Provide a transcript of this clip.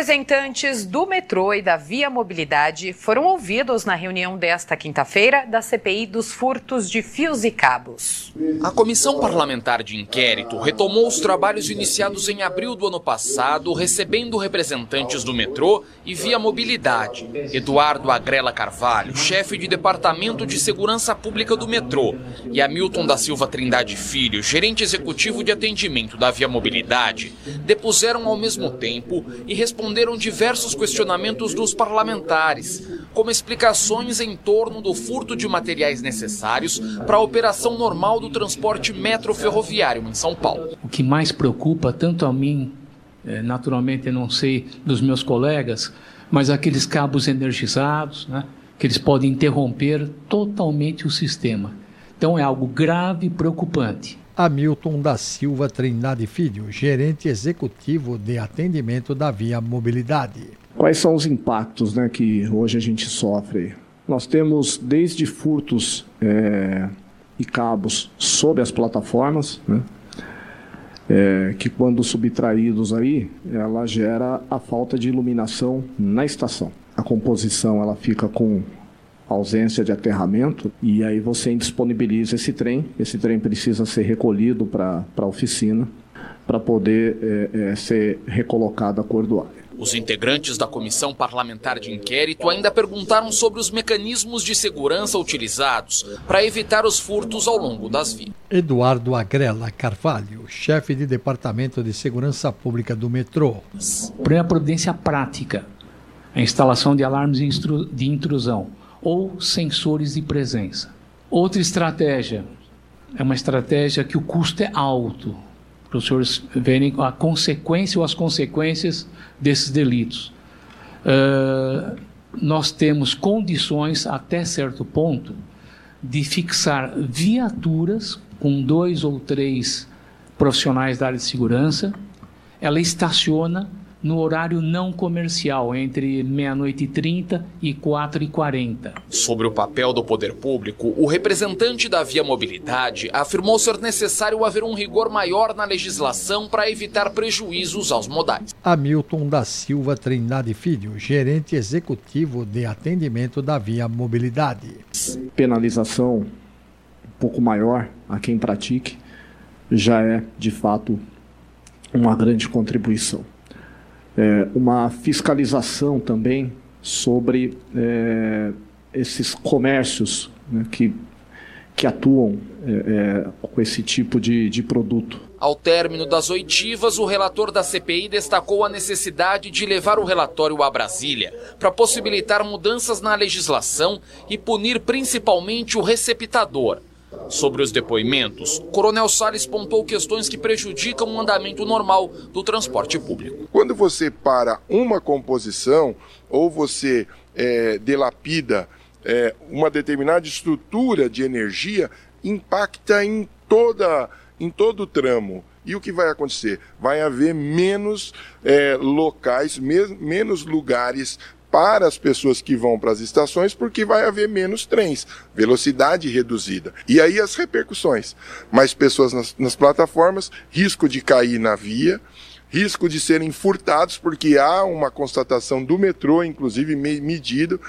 Representantes do metrô e da Via Mobilidade foram ouvidos na reunião desta quinta-feira da CPI dos furtos de fios e cabos. A Comissão Parlamentar de Inquérito retomou os trabalhos iniciados em abril do ano passado, recebendo representantes do metrô e Via Mobilidade. Eduardo Agrela Carvalho, chefe de Departamento de Segurança Pública do metrô, e Hamilton da Silva Trindade Filho, gerente executivo de atendimento da Via Mobilidade, depuseram ao mesmo tempo e responderam diversos questionamentos dos parlamentares, como explicações em torno do furto de materiais necessários para a operação normal do transporte metro-ferroviário em São Paulo. O que mais preocupa tanto a mim, eh, naturalmente não sei dos meus colegas, mas aqueles cabos energizados, né, que eles podem interromper totalmente o sistema. Então é algo grave e preocupante. Hamilton da Silva Trindade Filho, gerente executivo de atendimento da Via Mobilidade. Quais são os impactos né, que hoje a gente sofre? Nós temos desde furtos é, e cabos sob as plataformas, né, é, que quando subtraídos aí, ela gera a falta de iluminação na estação. A composição ela fica com ausência de aterramento, e aí você indisponibiliza esse trem. Esse trem precisa ser recolhido para a oficina para poder é, é, ser recolocado a cordoária. Os integrantes da comissão parlamentar de inquérito ainda perguntaram sobre os mecanismos de segurança utilizados para evitar os furtos ao longo das vias. Eduardo Agrela Carvalho, chefe de departamento de segurança pública do metrô. Primeira providência prática: a instalação de alarmes de intrusão ou sensores de presença. Outra estratégia é uma estratégia que o custo é alto, para os senhores verem a consequência ou as consequências desses delitos. Uh, nós temos condições, até certo ponto, de fixar viaturas com dois ou três profissionais da área de segurança. Ela estaciona no horário não comercial, entre meia-noite e 30 e 4 e 40. Sobre o papel do poder público, o representante da Via Mobilidade afirmou ser necessário haver um rigor maior na legislação para evitar prejuízos aos modais. Hamilton da Silva Trindade Filho, gerente executivo de atendimento da Via Mobilidade. Penalização um pouco maior a quem pratique já é, de fato, uma grande contribuição é, uma fiscalização também sobre é, esses comércios né, que, que atuam é, é, com esse tipo de, de produto. Ao término das oitivas, o relator da CPI destacou a necessidade de levar o relatório a Brasília para possibilitar mudanças na legislação e punir principalmente o receptador, Sobre os depoimentos, Coronel Salles pontuou questões que prejudicam o andamento normal do transporte público. Quando você para uma composição ou você é, delapida é, uma determinada estrutura de energia, impacta em toda em todo o tramo. E o que vai acontecer? Vai haver menos é, locais, me menos lugares para as pessoas que vão para as estações, porque vai haver menos trens, velocidade reduzida. E aí as repercussões: mais pessoas nas, nas plataformas, risco de cair na via, risco de serem furtados, porque há uma constatação do metrô, inclusive medido,